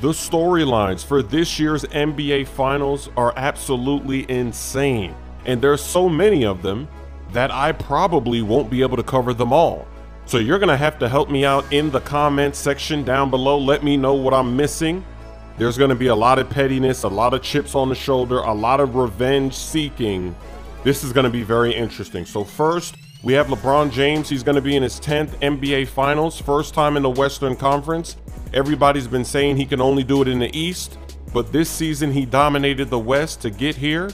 The storylines for this year's NBA Finals are absolutely insane, and there's so many of them that I probably won't be able to cover them all. So you're gonna have to help me out in the comments section down below. Let me know what I'm missing. There's gonna be a lot of pettiness, a lot of chips on the shoulder, a lot of revenge seeking. This is gonna be very interesting. So first, we have LeBron James. He's gonna be in his 10th NBA Finals, first time in the Western Conference. Everybody's been saying he can only do it in the East, but this season he dominated the West to get here.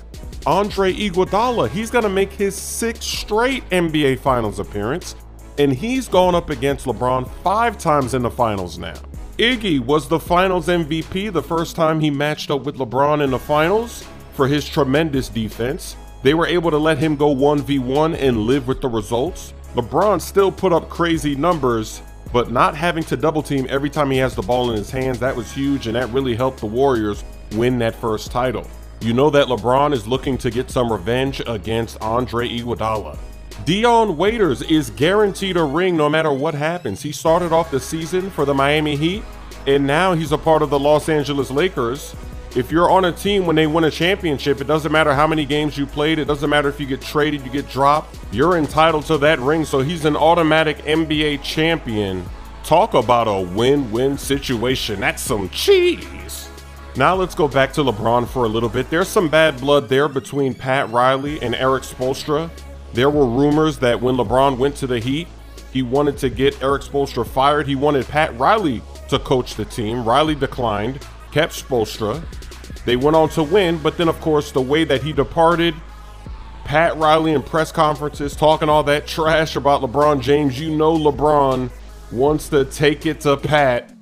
Andre Iguodala, he's going to make his sixth straight NBA Finals appearance, and he's gone up against LeBron five times in the finals now. Iggy was the finals MVP the first time he matched up with LeBron in the finals for his tremendous defense. They were able to let him go 1v1 and live with the results. LeBron still put up crazy numbers, but not having to double team every time he has the ball in his hands, that was huge, and that really helped the Warriors win that first title. You know that LeBron is looking to get some revenge against Andre Iguodala. Dion Waiters is guaranteed a ring no matter what happens. He started off the season for the Miami Heat, and now he's a part of the Los Angeles Lakers. If you're on a team when they win a championship, it doesn't matter how many games you played, it doesn't matter if you get traded, you get dropped, you're entitled to that ring. So he's an automatic NBA champion. Talk about a win win situation. That's some cheese. Now let's go back to LeBron for a little bit. There's some bad blood there between Pat Riley and Erik Spoelstra. There were rumors that when LeBron went to the Heat, he wanted to get Erik Spoelstra fired. He wanted Pat Riley to coach the team. Riley declined, kept Spoelstra. They went on to win, but then, of course, the way that he departed, Pat Riley in press conferences talking all that trash about LeBron James, you know LeBron wants to take it to Pat,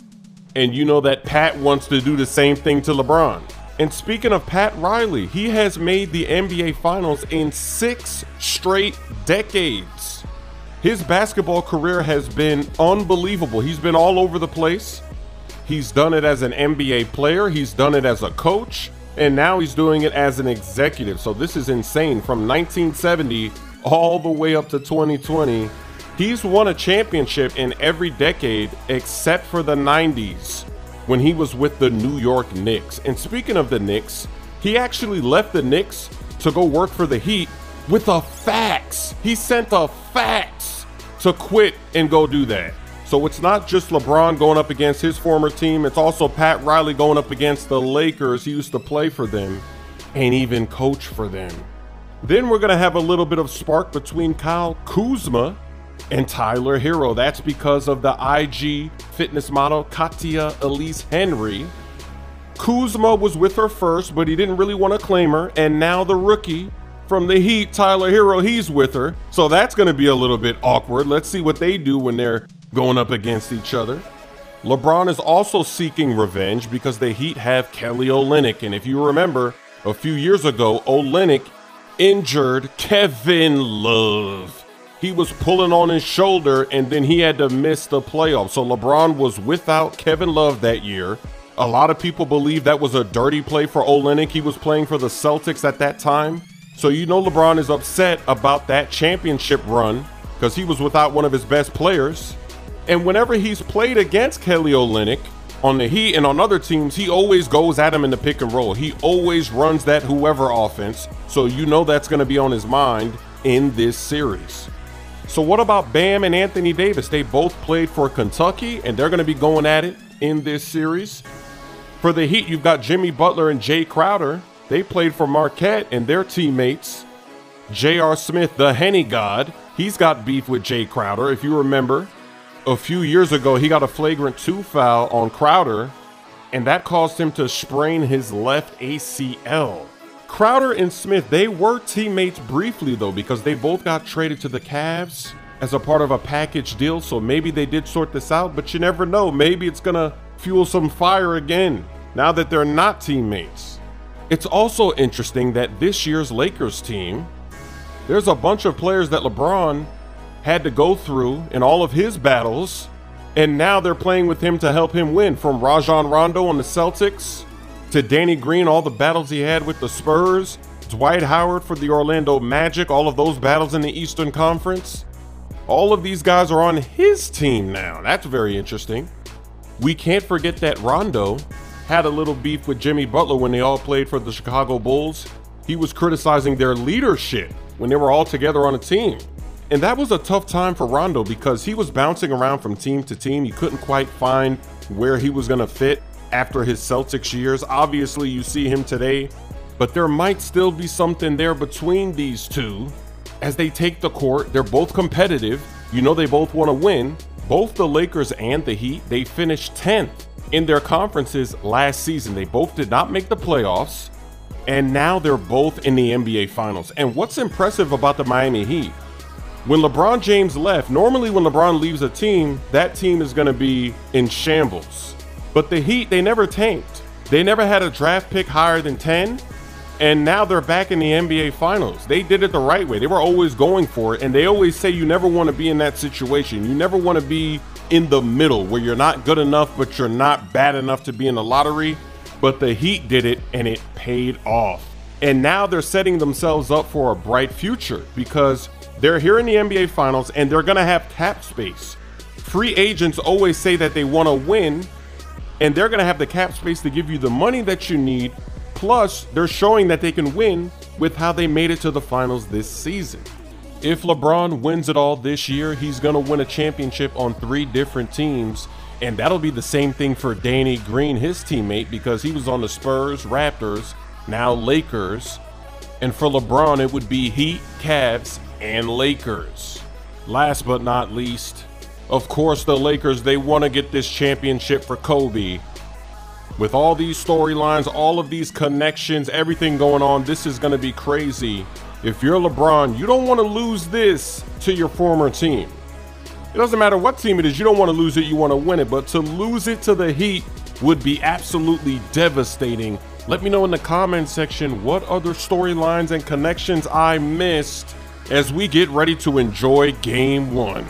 and you know that Pat wants to do the same thing to LeBron. And speaking of Pat Riley, he has made the NBA Finals in six straight decades. His basketball career has been unbelievable. He's been all over the place. He's done it as an NBA player, he's done it as a coach, and now he's doing it as an executive. So this is insane. From 1970 all the way up to 2020, he's won a championship in every decade except for the 90s when he was with the New York Knicks. And speaking of the Knicks, he actually left the Knicks to go work for the Heat with a fax. He sent a fax to quit and go do that. So it's not just LeBron going up against his former team, it's also Pat Riley going up against the Lakers. He used to play for them and even coach for them. Then we're going to have a little bit of spark between Kyle Kuzma and Tyler Herro. That's because of the IG fitness model Katya Elise Henry. Kuzma was with her first, but he didn't really want to claim her. And now the rookie from the Heat, Tyler Herro, he's with her. So that's going to be a little bit awkward. Let's see what they do when they're going up against each other. LeBron is also seeking revenge because the Heat have Kelly Olynyk. And if you remember, a few years ago, Olynyk injured Kevin Love. He was pulling on his shoulder and then he had to miss the playoffs. So LeBron was without Kevin Love that year. A lot of people believe that was a dirty play for Olynyk. He was playing for the Celtics at that time. So you know LeBron is upset about that championship run because he was without one of his best players. And whenever he's played against Kelly Olynyk on the Heat and on other teams, he always goes at him in the pick and roll. He always runs that whoever offense. So you know that's going to be on his mind in this series. So what about Bam and Anthony Davis? They both played for Kentucky and they're going to be going at it in this series. For the Heat, you've got Jimmy Butler and Jae Crowder. They played for Marquette and their teammates. J.R. Smith, the Henny God, he's got beef with Jae Crowder. If you remember, a few years ago, he got a flagrant two foul on Crowder, and that caused him to sprain his left ACL. Crowder and Smith, they were teammates briefly though, because they both got traded to the Cavs as a part of a package deal. So maybe they did sort this out, but you never know. Maybe it's gonna fuel some fire again now that they're not teammates. It's also interesting that this year's Lakers team, there's a bunch of players that LeBron had to go through in all of his battles, and now they're playing with him to help him win. From Rajon Rondo on the Celtics to Danny Green, all the battles he had with the Spurs, Dwight Howard for the Orlando Magic, all of those battles in the Eastern Conference. All of these guys are on his team now. That's very interesting. We can't forget that Rondo had a little beef with Jimmy Butler when they all played for the Chicago Bulls. He was criticizing their leadership when they were all together on a team. And that was a tough time for Rondo because he was bouncing around from team to team. He couldn't quite find where he was going to fit after his Celtics years. Obviously, you see him today, but there might still be something there between these two as they take the court. They're both competitive. You know, they both want to win. Both the Lakers and the Heat, they finished 10th in their conferences last season. They both did not make the playoffs, and now they're both in the NBA Finals. And what's impressive about the Miami Heat? When LeBron James left, normally when LeBron leaves a team, that team is going to be in shambles. But the Heat, they never tanked. They never had a draft pick higher than 10, and now they're back in the NBA Finals. They did it the right way. They were always going for it, and they always say you never want to be in that situation. You never want to be in the middle where you're not good enough, but you're not bad enough to be in the lottery. But the Heat did it and it paid off. And now they're setting themselves up for a bright future because they're here in the NBA Finals and they're going to have cap space. Free agents always say that they want to win and they're going to have the cap space to give you the money that you need. Plus, they're showing that they can win with how they made it to the finals this season. If LeBron wins it all this year, he's going to win a championship on three different teams. And that'll be the same thing for Danny Green, his teammate, because he was on the Spurs, Raptors, now Lakers. And for LeBron, it would be Heat, Cavs, and Lakers. Last but not least, of course, the Lakers, they want to get this championship for Kobe. With all these storylines, all of these connections, everything going on, this is going to be crazy. If you're LeBron, you don't want to lose this to your former team. It doesn't matter what team it is, you don't want to lose it, you want to win it. But to lose it to the Heat would be absolutely devastating. Let me know in the comment section what other storylines and connections I missed as we get ready to enjoy game one.